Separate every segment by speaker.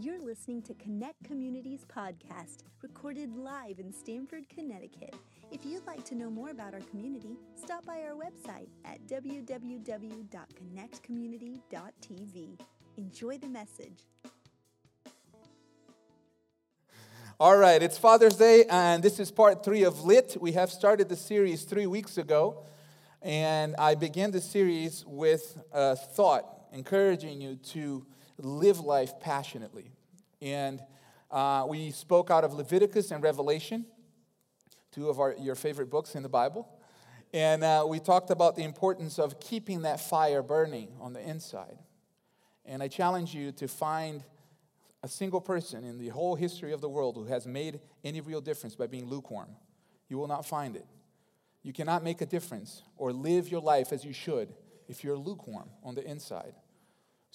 Speaker 1: You're listening to Connect Community's podcast, recorded live in Stamford, Connecticut. If you'd like to know more about our community, stop by our website at www.connectcommunity.tv. Enjoy the message.
Speaker 2: All right, it's Father's Day, and this is part three of Lit. We have started the series three weeks ago, and I began the series with a thought encouraging you to live life passionately. And uh, we spoke out of Leviticus and Revelation, two of our, your favorite books in the Bible. And uh, we talked about the importance of keeping that fire burning on the inside. And I challenge you to find a single person in the whole history of the world who has made any real difference by being lukewarm. You will not find it. You cannot make a difference or live your life as you should if you're lukewarm on the inside.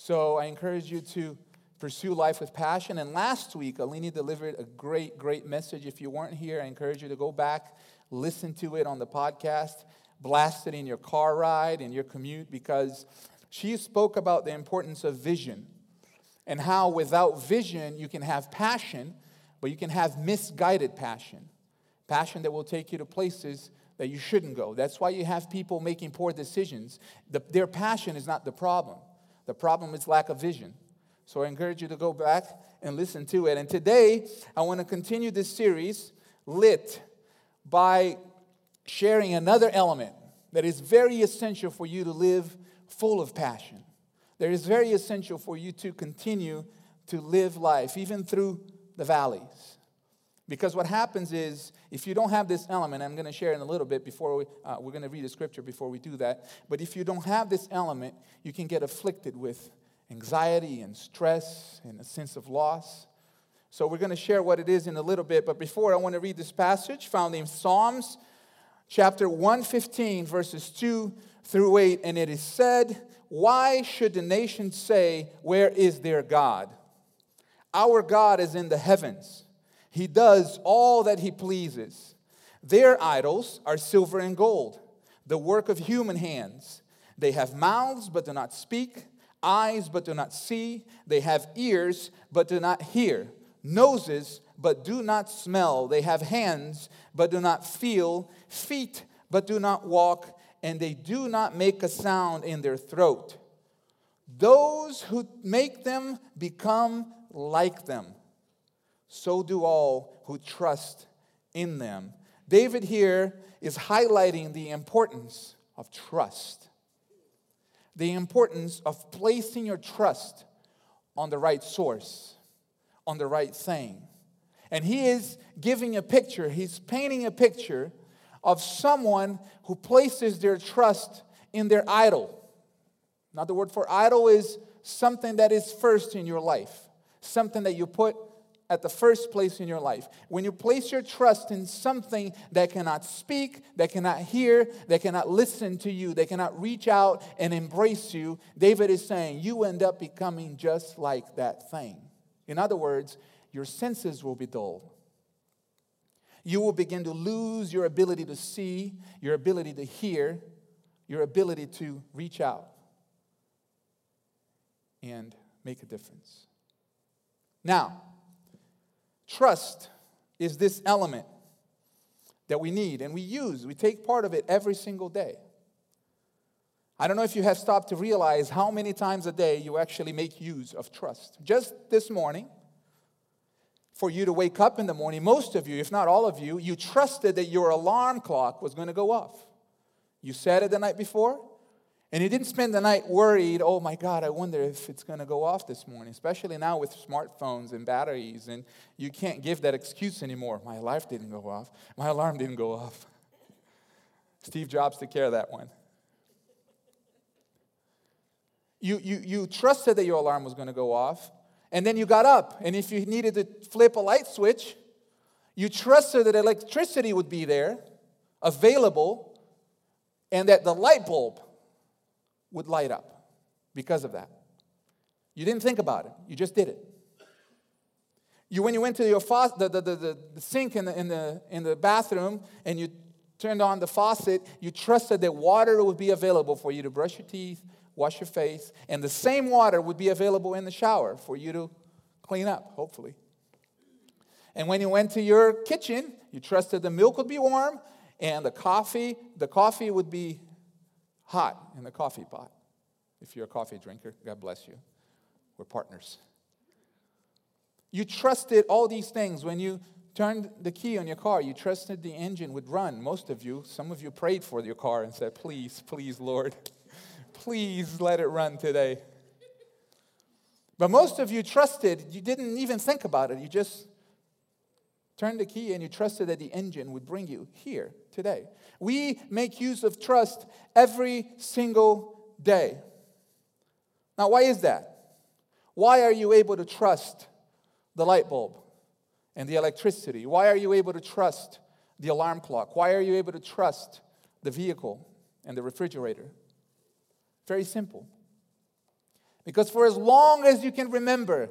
Speaker 2: So I encourage you to pursue life with passion. And last week, Alini delivered a great, great message. If you weren't here, I encourage you to go back, listen to it on the podcast, blast it in your car ride, in your commute, because she spoke about the importance of vision and how without vision you can have passion, but you can have misguided passion. Passion that will take you to places that you shouldn't go. That's why you have people making poor decisions. The, their passion is not the problem. The problem is lack of vision. So I encourage you to go back and listen to it. And today, I want to continue this series, Lit, by sharing another element that is very essential for you to live full of passion. That is very essential for you to continue to live life, even through the valleys. Because what happens is, if you don't have this element, I'm going to share in a little bit before we, uh, we're going to read the scripture before we do that. But if you don't have this element, you can get afflicted with anxiety and stress and a sense of loss. So we're going to share what it is in a little bit. But before, I want to read this passage found in Psalms chapter 115, verses 2 through 8. And it is said, Why should the nations say, Where is their God? Our God is in the heavens. He does all that he pleases. Their idols are silver and gold, the work of human hands. They have mouths but do not speak, eyes but do not see. They have ears but do not hear, noses but do not smell. They have hands but do not feel, feet but do not walk, and they do not make a sound in their throat. Those who make them become like them so do all who trust in them. David here is highlighting the importance of trust, the importance of placing your trust on the right source, on the right thing. And he is giving a picture, he's painting a picture of someone who places their trust in their idol. Now, the word for idol is something that is first in your life, something that you put at the first place in your life. When you place your trust in something that cannot speak, that cannot hear, that cannot listen to you, that cannot reach out and embrace you, David is saying you end up becoming just like that thing. In other words, your senses will be dulled. You will begin to lose your ability to see, your ability to hear, your ability to reach out and make a difference. Now, Trust is this element that we need and we use. We take part of it every single day. I don't know if you have stopped to realize how many times a day you actually make use of trust. Just this morning, for you to wake up in the morning, most of you, if not all of you, you trusted that your alarm clock was going to go off. You said it the night before, and he didn't spend the night worried, oh my God, I wonder if it's going to go off this morning, especially now with smartphones and batteries. And you can't give that excuse anymore. My life didn't go off, my alarm didn't go off. Steve Jobs took care of that one. You, you, you trusted that your alarm was going to go off, and then you got up. And if you needed to flip a light switch, you trusted that electricity would be there, available, and that the light bulb would light up because of that. You didn't think about it, you just did it. You, when you went to your the, the, the, the sink in the, in, the, in the bathroom and you turned on the faucet, you trusted that water would be available for you to brush your teeth, wash your face, and the same water would be available in the shower for you to clean up, hopefully. And when you went to your kitchen, you trusted the milk would be warm and the coffee, the coffee would be hot in the coffee pot. If you're a coffee drinker, God bless you. We're partners. You trusted all these things when you turned the key on your car. You trusted the engine would run. Most of you, some of you prayed for your car and said, Please, please, Lord, please let it run today. But most of you trusted, you didn't even think about it. You just turned the key and you trusted that the engine would bring you here today. We make use of trust every single day. Now, why is that? Why are you able to trust the light bulb and the electricity? Why are you able to trust the alarm clock? Why are you able to trust the vehicle and the refrigerator? Very simple. Because for as long as you can remember,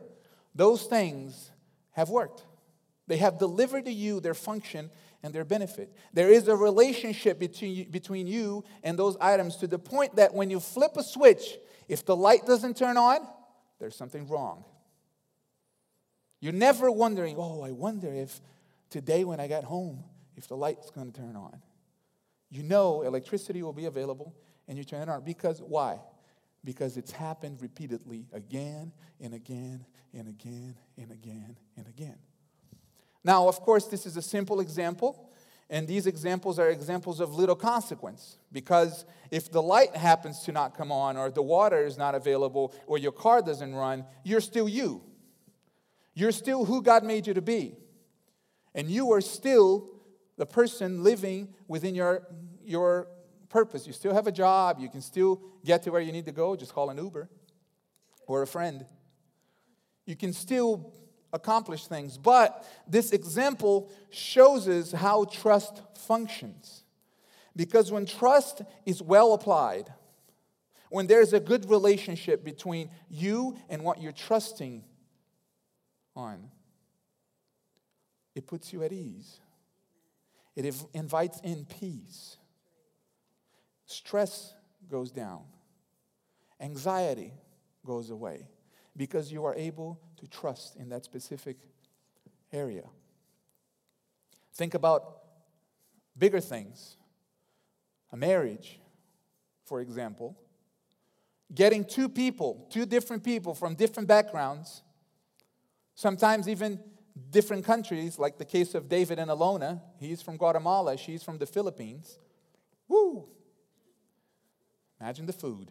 Speaker 2: those things have worked. They have delivered to you their function and their benefit. There is a relationship between, between you and those items to the point that when you flip a switch, if the light doesn't turn on, there's something wrong. You're never wondering, oh, I wonder if today when I got home, if the light's going to turn on. You know electricity will be available and you turn it on. Because why? Because it's happened repeatedly again and again and again and again and again. Now, of course, this is a simple example, and these examples are examples of little consequence. Because if the light happens to not come on, or the water is not available, or your car doesn't run, you're still you. You're still who God made you to be. And you are still the person living within your, your purpose. You still have a job. You can still get to where you need to go. Just call an Uber or a friend. You can still accomplish things. But this example shows us how trust functions. Because when trust is well applied, when there's a good relationship between you and what you're trusting on, it puts you at ease. It invites in peace. Stress goes down. Anxiety goes away because you are able to trust in that specific area. Think about bigger things a marriage, for example. Getting two people, two different people from different backgrounds, sometimes even different countries, like the case of David and Alona. He's from Guatemala, she's from the Philippines. Woo! Imagine the food.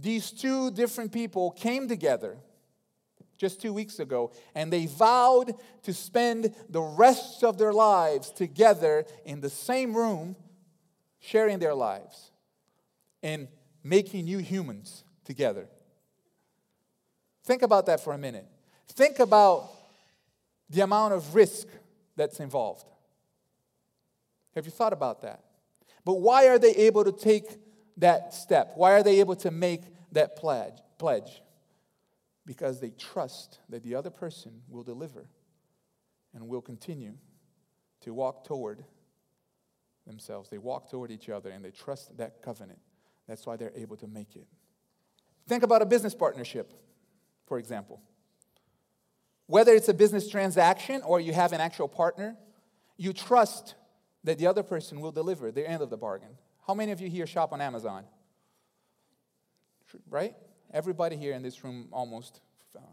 Speaker 2: These two different people came together just two weeks ago and they vowed to spend the rest of their lives together in the same room, sharing their lives and making new humans together. Think about that for a minute. Think about the amount of risk that's involved. Have you thought about that? But why are they able to take that step? Why are they able to make that pledge? pledge? Because they trust that the other person will deliver and will continue to walk toward themselves. They walk toward each other and they trust that covenant. That's why they're able to make it. Think about a business partnership, for example. Whether it's a business transaction or you have an actual partner, you trust that the other person will deliver their end of the bargain. How many of you here shop on Amazon? Right? Everybody here in this room almost,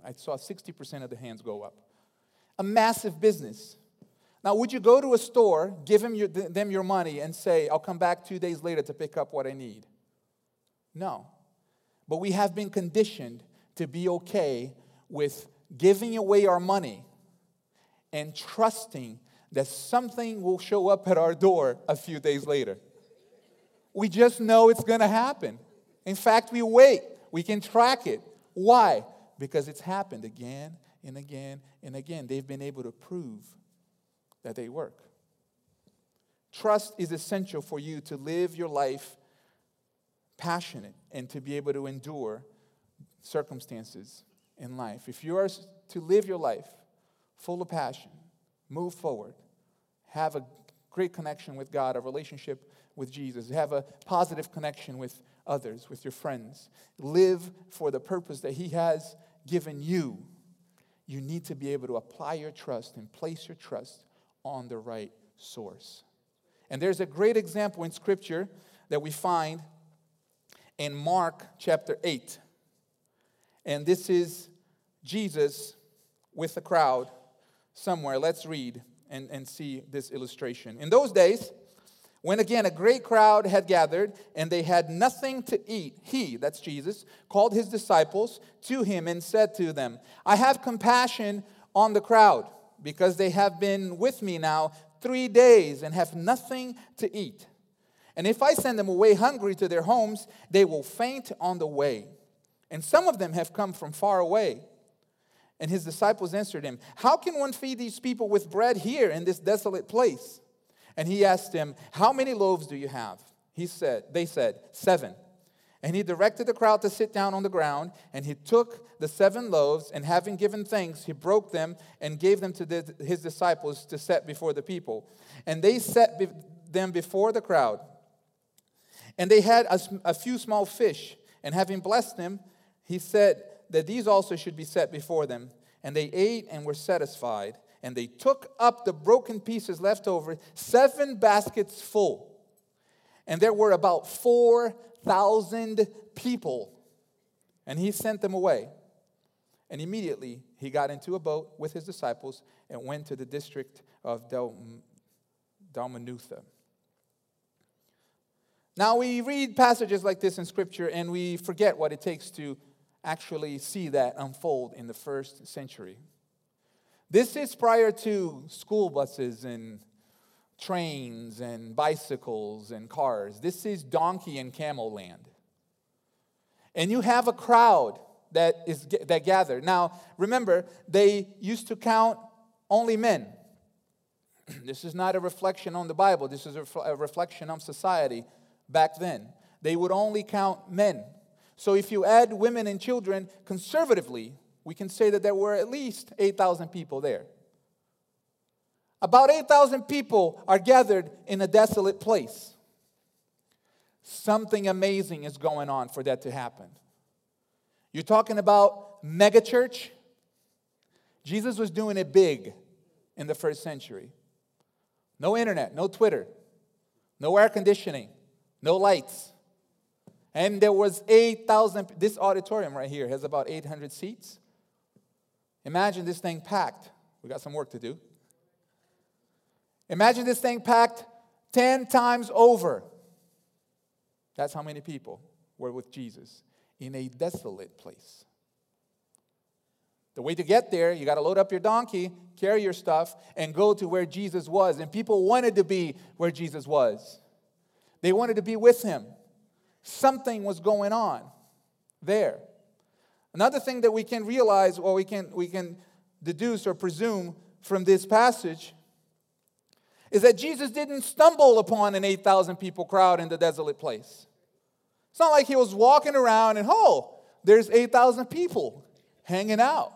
Speaker 2: I saw 60% of the hands go up. A massive business. Now, would you go to a store, give them your, them your money, and say, I'll come back two days later to pick up what I need? No. But we have been conditioned to be okay with giving away our money and trusting that something will show up at our door a few days later. We just know it's going to happen. In fact, we wait. We can track it. Why? Because it's happened again and again and again. They've been able to prove that they work. Trust is essential for you to live your life passionate and to be able to endure circumstances in life. If you are to live your life full of passion, move forward, have a great connection with God, a relationship with Jesus, have a positive connection with others, with your friends. Live for the purpose that He has given you. You need to be able to apply your trust and place your trust on the right source. And there's a great example in Scripture that we find in Mark chapter 8. And this is Jesus with a crowd somewhere. Let's read and, and see this illustration. In those days, when again a great crowd had gathered and they had nothing to eat, he, that's Jesus, called his disciples to him and said to them, I have compassion on the crowd because they have been with me now three days and have nothing to eat. And if I send them away hungry to their homes, they will faint on the way. And some of them have come from far away. And his disciples answered him, How can one feed these people with bread here in this desolate place? And he asked them, How many loaves do you have? He said, They said, Seven. And he directed the crowd to sit down on the ground, and he took the seven loaves, and having given thanks, he broke them and gave them to the, his disciples to set before the people. And they set be, them before the crowd. And they had a, a few small fish, and having blessed them, he said that these also should be set before them. And they ate and were satisfied. And they took up the broken pieces left over, seven baskets full. And there were about 4,000 people. And he sent them away. And immediately he got into a boat with his disciples and went to the district of Dalmanutha. Now, we read passages like this in Scripture and we forget what it takes to actually see that unfold in the first century. This is prior to school buses and trains and bicycles and cars. This is donkey and camel land. And you have a crowd that is that gathered. Now, remember, they used to count only men. this is not a reflection on the Bible. This is a reflection on society back then. They would only count men. So if you add women and children conservatively, we can say that there were at least 8,000 people there. About 8,000 people are gathered in a desolate place. Something amazing is going on for that to happen. You're talking about megachurch? Jesus was doing it big in the first century. No internet, no Twitter, no air conditioning, no lights. And there was 8,000, this auditorium right here has about 800 seats. Imagine this thing packed. We got some work to do. Imagine this thing packed 10 times over. That's how many people were with Jesus in a desolate place. The way to get there, you got to load up your donkey, carry your stuff, and go to where Jesus was. And people wanted to be where Jesus was. They wanted to be with him. Something was going on there. Another thing that we can realize or we can, we can deduce or presume from this passage is that Jesus didn't stumble upon an 8,000 people crowd in the desolate place. It's not like he was walking around and, oh, there's 8,000 people hanging out.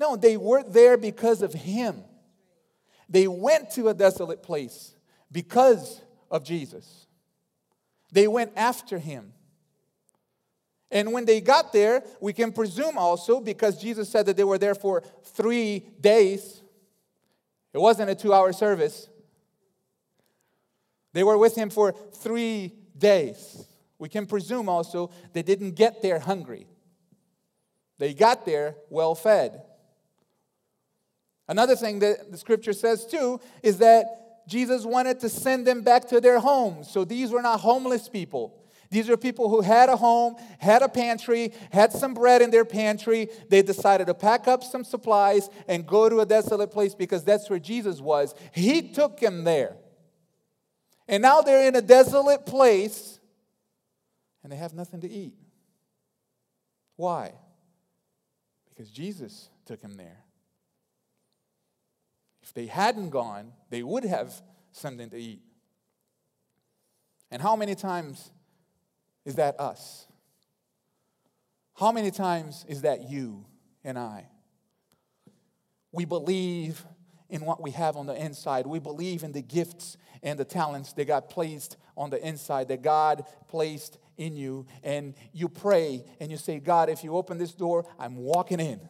Speaker 2: No, they weren't there because of him. They went to a desolate place because of Jesus. They went after him. And when they got there, we can presume also, because Jesus said that they were there for three days, it wasn't a two hour service. They were with him for three days. We can presume also they didn't get there hungry, they got there well fed. Another thing that the scripture says too is that Jesus wanted to send them back to their homes. So these were not homeless people. These are people who had a home, had a pantry, had some bread in their pantry. They decided to pack up some supplies and go to a desolate place because that's where Jesus was. He took them there. And now they're in a desolate place and they have nothing to eat. Why? Because Jesus took them there. If they hadn't gone, they would have something to eat. And how many times is that us? How many times is that you and I? We believe in what we have on the inside. We believe in the gifts and the talents that God placed on the inside, that God placed in you and you pray and you say, God, if you open this door, I'm walking in.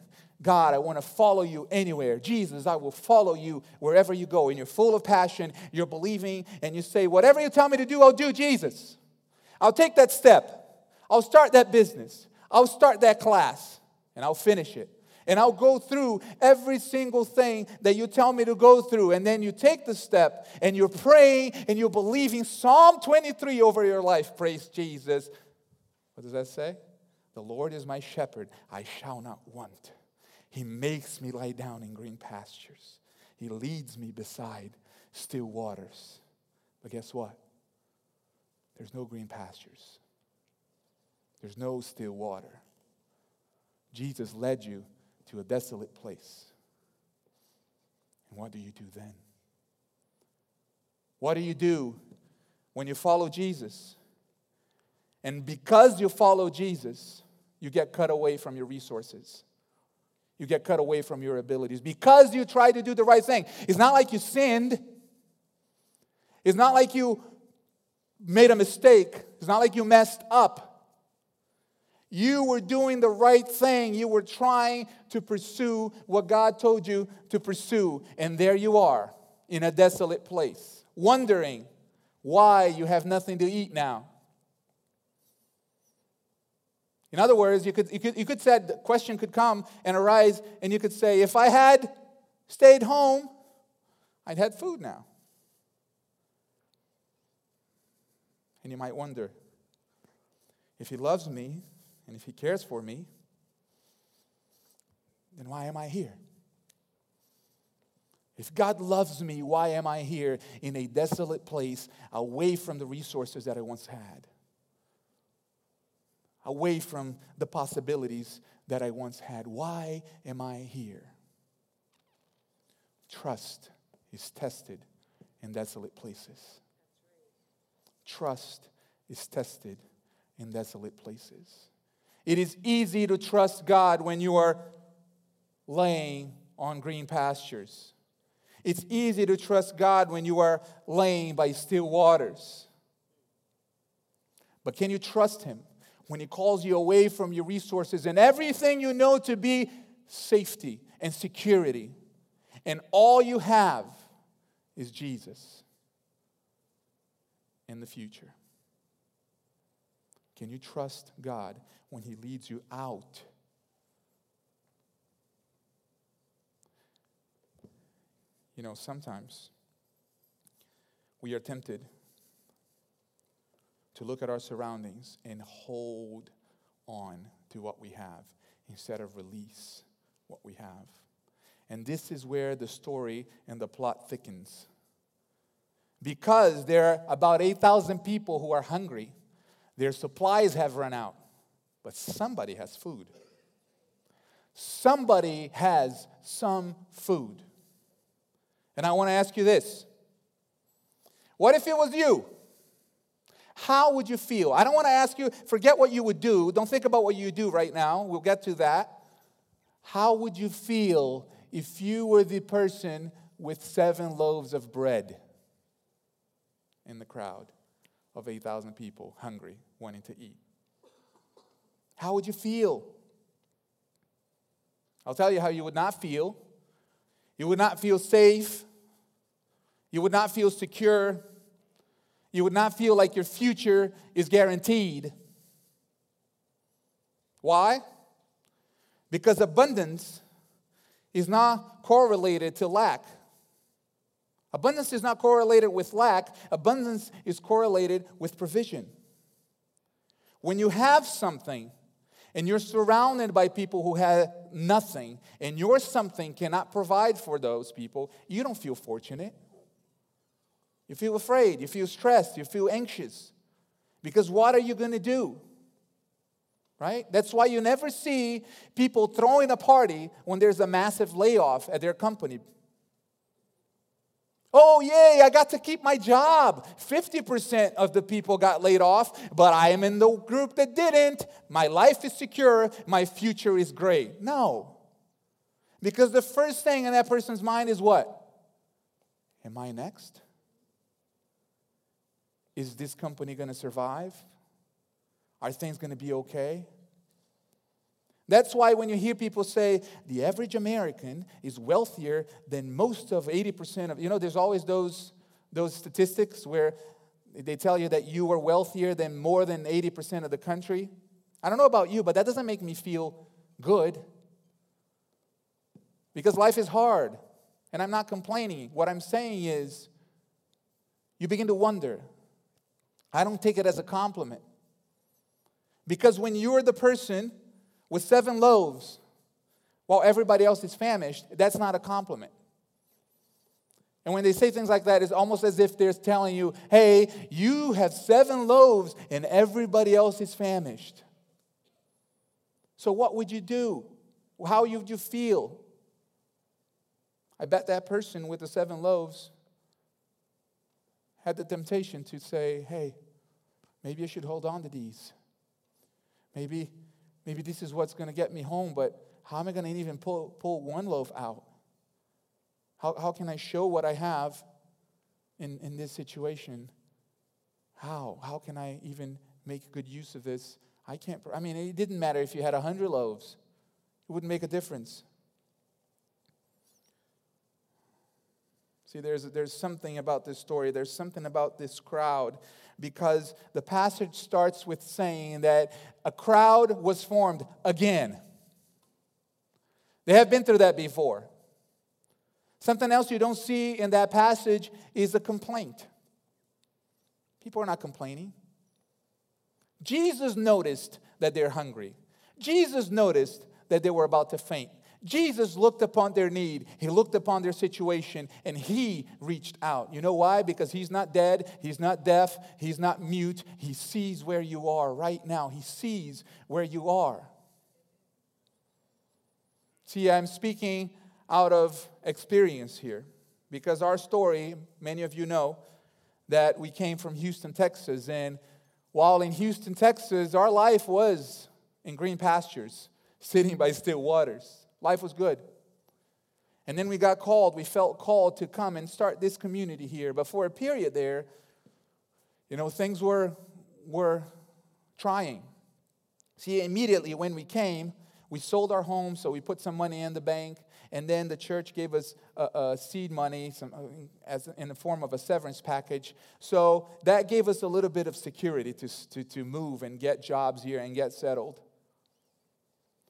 Speaker 2: God, I want to follow you anywhere. Jesus, I will follow you wherever you go. And you're full of passion, you're believing, and you say, Whatever you tell me to do, I'll do, Jesus. I'll take that step. I'll start that business. I'll start that class, and I'll finish it. And I'll go through every single thing that you tell me to go through. And then you take the step and you're praying and you're believing Psalm 23 over your life. Praise Jesus. What does that say? The Lord is my shepherd, I shall not want. He makes me lie down in green pastures. He leads me beside still waters. But guess what? There's no green pastures. There's no still water. Jesus led you to a desolate place. And what do you do then? What do you do when you follow Jesus? And because you follow Jesus, you get cut away from your resources. You get cut away from your abilities because you try to do the right thing. It's not like you sinned. It's not like you made a mistake. It's not like you messed up. You were doing the right thing. You were trying to pursue what God told you to pursue. And there you are in a desolate place, wondering why you have nothing to eat now. In other words, you could, you could, you could say, the question could come and arise, and you could say, if I had stayed home, I'd had food now. And you might wonder, if he loves me, and if He cares for me, then why am I here? If God loves me, why am I here in a desolate place away from the resources that I once had? Away from the possibilities that I once had. Why am I here? Trust is tested in desolate places. Trust is tested in desolate places. It is easy to trust God when you are laying on green pastures. It's easy to trust God when you are laying by still waters. But can you trust Him when He calls you away from your resources and everything you know to be safety and security, and all you have is Jesus in the future? Can you trust God when He leads you out? You know, sometimes we are tempted to look at our surroundings and hold on to what we have instead of release what we have. And this is where the story and the plot thickens. Because there are about 8,000 people who are hungry their supplies have run out, but somebody has food. Somebody has some food. And I want to ask you this What if it was you? How would you feel? I don't want to ask you, forget what you would do. Don't think about what you do right now. We'll get to that. How would you feel if you were the person with seven loaves of bread in the crowd of 8,000 people hungry? wanting to eat. How would you feel? I'll tell you how you would not feel. You would not feel safe. You would not feel secure. You would not feel like your future is guaranteed. Why? Because abundance is not correlated to lack. Abundance is not correlated with lack, abundance is correlated with provision. When you have something and you're surrounded by people who have nothing and your something cannot provide for those people, you don't feel fortunate. You feel afraid, you feel stressed, you feel anxious. Because what are you going to do? Right? That's why you never see people throwing a party when there's a massive layoff at their company Oh, yay, I got to keep my job. 50% of the people got laid off, but I am in the group that didn't. My life is secure. My future is great. No. Because the first thing in that person's mind is what? Am I next? Is this company going to survive? Are things going to be okay? That's why when you hear people say the average American is wealthier than most of 80% of, you know, there's always those, those statistics where they tell you that you are wealthier than more than 80% of the country. I don't know about you, but that doesn't make me feel good because life is hard. And I'm not complaining. What I'm saying is, you begin to wonder. I don't take it as a compliment. Because when you're the person with seven loaves while everybody else is famished, that's not a compliment. And when they say things like that, it's almost as if they're telling you, hey, you have seven loaves and everybody else is famished. So what would you do? How would you feel? I bet that person with the seven loaves had the temptation to say, hey, maybe I should hold on to these. Maybe, maybe this is what's going to get me home, but how am I going to even pull, pull one loaf out? How, how can I show what I have in, in this situation? How? How can I even make good use of this? I can't, I mean, it didn't matter if you had a hundred loaves. It wouldn't make a difference. See, there's, there's something about this story, there's something about this crowd, because the passage starts with saying that a crowd was formed again. They have been through that before. Something else you don't see in that passage is a complaint. People are not complaining. Jesus noticed that they're hungry. Jesus noticed that they were about to faint. Jesus looked upon their need, he looked upon their situation, and he reached out. You know why? Because he's not dead, he's not deaf, he's not mute. He sees where you are right now, he sees where you are. See, I'm speaking out of experience here because our story, many of you know that we came from Houston, Texas, and while in Houston, Texas, our life was in green pastures, sitting by still waters. Life was good. And then we got called, we felt called to come and start this community here. But for a period there, you know, things were, were trying. See, immediately when we came, we sold our home, so we put some money in the bank, and then the church gave us a, a seed money some, uh, as in the form of a severance package. So that gave us a little bit of security to, to, to move and get jobs here and get settled.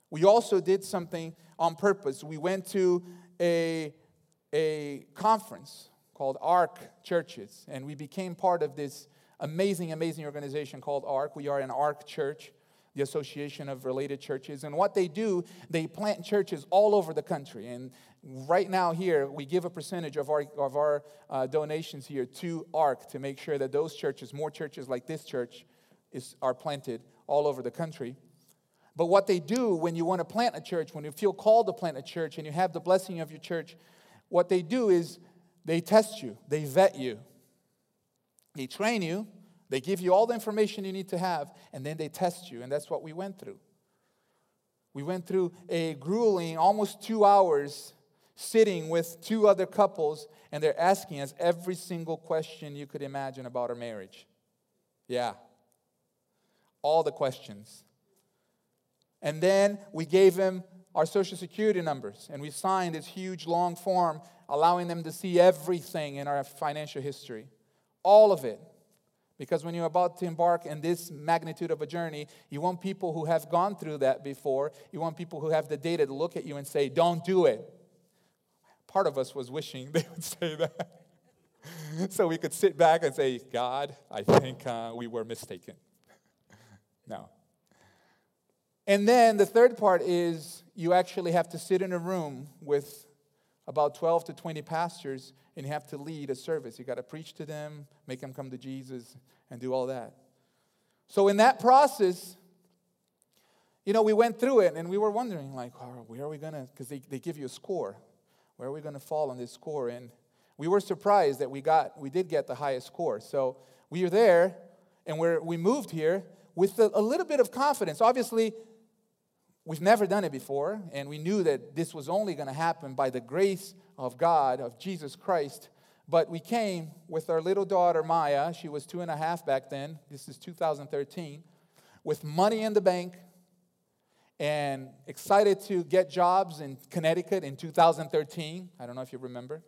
Speaker 2: We also did something on purpose. We went to a, a conference called ARC Churches, and we became part of this amazing, amazing organization called ARC. We are an ARC church, the Association of Related Churches. And what they do, they plant churches all over the country. And right now, here, we give a percentage of our, of our uh, donations here to ARC to make sure that those churches, more churches like this church, is, are planted all over the country. But what they do when you want to plant a church, when you feel called to plant a church and you have the blessing of your church, what they do is they test you, they vet you, they train you, they give you all the information you need to have, and then they test you. And that's what we went through. We went through a grueling, almost two hours sitting with two other couples, and they're asking us every single question you could imagine about our marriage. Yeah. All the questions. And then we gave them our social security numbers, and we signed this huge long form allowing them to see everything in our financial history. All of it. Because when you're about to embark in this magnitude of a journey, you want people who have gone through that before. You want people who have the data to look at you and say, don't do it. Part of us was wishing they would say that. so we could sit back and say, God, I think uh, we were mistaken. no. And then the third part is you actually have to sit in a room with about 12 to 20 pastors and you have to lead a service. You got to preach to them, make them come to Jesus, and do all that. So, in that process, you know, we went through it and we were wondering, like, oh, where are we going to, because they, they give you a score. Where are we going to fall on this score? And we were surprised that we got, we did get the highest score. So, we were there and we're, we moved here with a, a little bit of confidence. Obviously, We've never done it before, and we knew that this was only going to happen by the grace of God, of Jesus Christ. But we came with our little daughter, Maya. She was two and a half back then. This is 2013. with money in the bank and excited to get jobs in Connecticut in 2013. I don't know if you remember.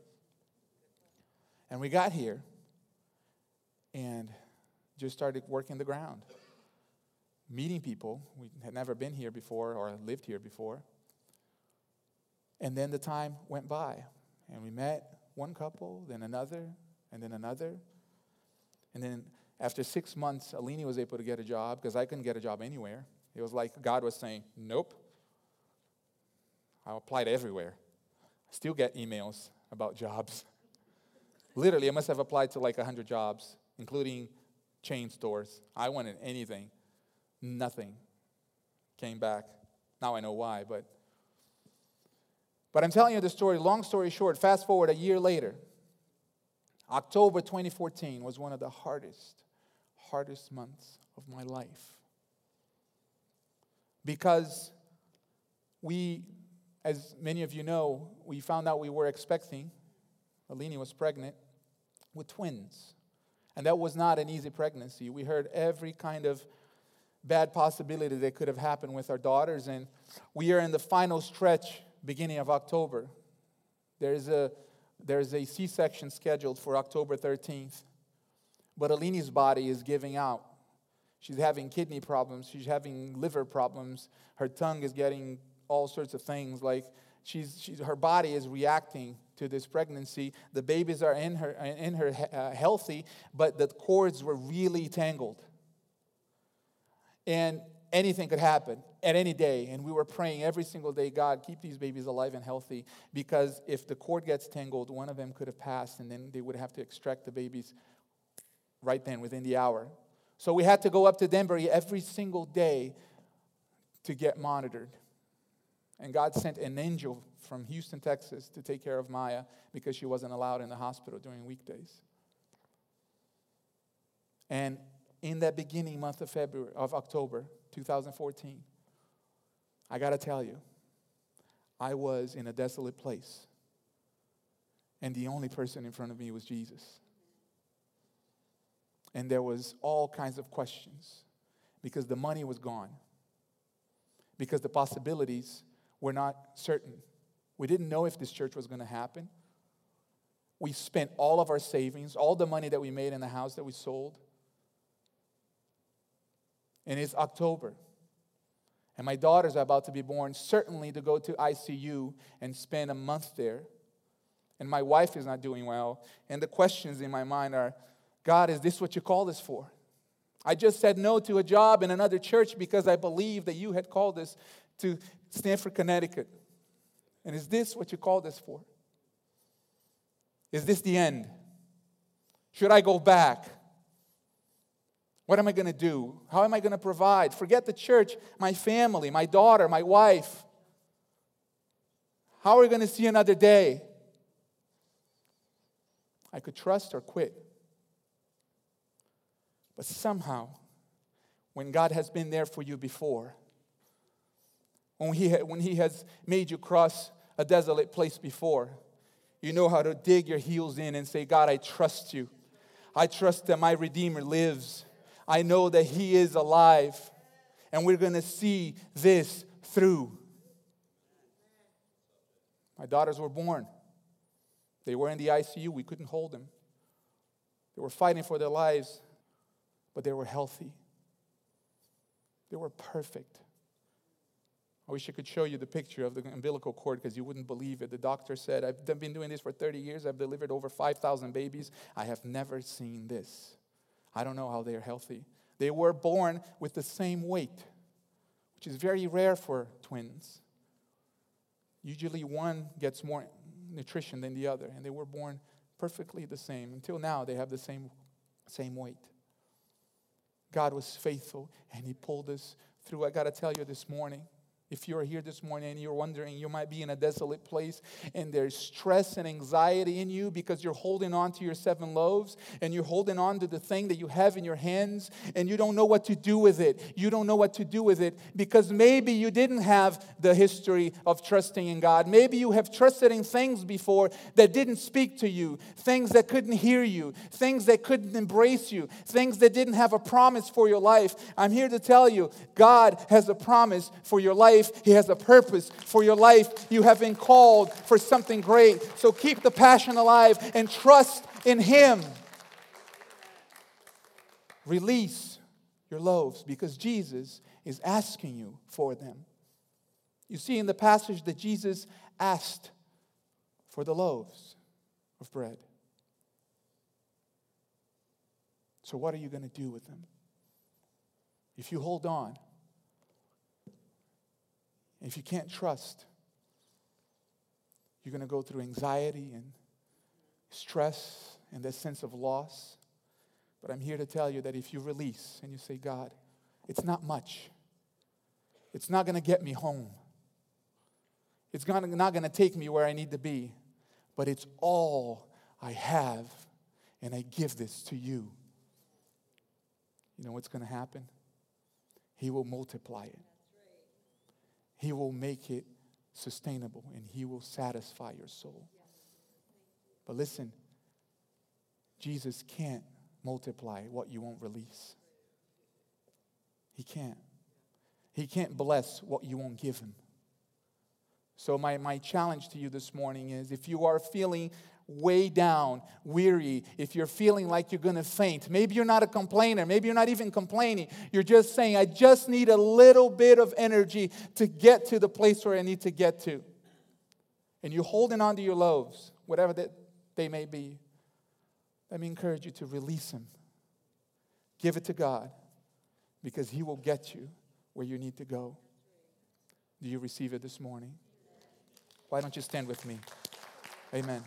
Speaker 2: And we got here and just started working the ground, meeting people. We had never been here before or lived here before. And then the time went by, and we met one couple, then another, and then another. And then after six months, Alini was able to get a job because I couldn't get a job anywhere. It was like God was saying, Nope. I applied everywhere. I still get emails about jobs. Literally, I must have applied to like 100 jobs, including chain stores. I wanted anything. Nothing came back. Now I know why, but but I'm telling you the story, long story short, fast forward a year later. October 2014 was one of the hardest, hardest months of my life. Because we, as many of you know, we found out we were expecting, Alini was pregnant with twins. And that was not an easy pregnancy. We heard every kind of bad possibility that could have happened with our daughters. And we are in the final stretch, beginning of October. There's a, there's a C section scheduled for October 13th. But Alini's body is giving out. She's having kidney problems. She's having liver problems. Her tongue is getting all sorts of things. Like she's, she's, her body is reacting to this pregnancy. The babies are in her, in her uh, healthy, but the cords were really tangled. And anything could happen at any day. And we were praying every single day God, keep these babies alive and healthy. Because if the cord gets tangled, one of them could have passed, and then they would have to extract the babies right then within the hour. So we had to go up to Denver every single day to get monitored. And God sent an angel from Houston, Texas, to take care of Maya because she wasn't allowed in the hospital during weekdays. And in that beginning month of February of October 2014, I got to tell you, I was in a desolate place. And the only person in front of me was Jesus. And there was all kinds of questions because the money was gone. Because the possibilities were not certain. We didn't know if this church was going to happen. We spent all of our savings, all the money that we made in the house that we sold. And it's October. And my daughters are about to be born, certainly to go to ICU and spend a month there. And my wife is not doing well. And the questions in my mind are God, is this what you called us for? I just said no to a job in another church because I believed that you had called us to Stamford, Connecticut. And is this what you called us for? Is this the end? Should I go back? What am I going to do? How am I going to provide? Forget the church, my family, my daughter, my wife. How are we going to see another day? I could trust or quit. But somehow, when God has been there for you before, when he, when he has made you cross a desolate place before, you know how to dig your heels in and say, God, I trust you. I trust that my Redeemer lives. I know that He is alive. And we're going to see this through. My daughters were born. They were in the ICU. We couldn't hold them. They were fighting for their lives, but they were healthy. They were perfect. I wish I could show you the picture of the umbilical cord because you wouldn't believe it. The doctor said, I've been doing this for 30 years. I've delivered over 5,000 babies. I have never seen this. I don't know how they are healthy. They were born with the same weight, which is very rare for twins. Usually one gets more nutrition than the other, and they were born perfectly the same. Until now, they have the same, same weight. God was faithful, and He pulled us through. I got to tell you this morning If you're here this morning and you're wondering, you might be in a desolate place and there's stress and anxiety in you because you're holding on to your seven loaves and you're holding on to the thing that you have in your hands and you don't know what to do with it. You don't know what to do with it because maybe you didn't have the history of trusting in God. Maybe you have trusted in things before that didn't speak to you, things that couldn't hear you, things that couldn't embrace you, things that didn't have a promise for your life. I'm here to tell you, God has a promise for your life life. He has a purpose for your life. You have been called for something great. So keep the passion alive and trust in Him. Release your loaves because Jesus is asking you for them. You see in the passage that Jesus asked for the loaves of bread. So, what are you going to do with them? If you hold on, if you can't trust, you're going to go through anxiety and stress and that sense of loss. But I'm here to tell you that if you release and you say, God, it's not much, it's not going to get me home, it's not going to take me where I need to be, but it's all I have, and I give this to you. You know what's going to happen? He will multiply it. He will make it sustainable and He will satisfy your soul. But listen, Jesus can't multiply what you won't release. He can't. He can't bless what you won't give Him. So, my, my challenge to you this morning is if you are feeling way down, weary, if you're feeling like you're going to faint, maybe you're not a complainer, maybe you're not even complaining, you're just saying, I just need a little bit of energy to get to the place where I need to get to. And you're holding on to your loaves, whatever that they may be. Let me encourage you to release them. Give it to God because He will get you where you need to go. Do you receive it this morning? Why don't you stand with me? Amen.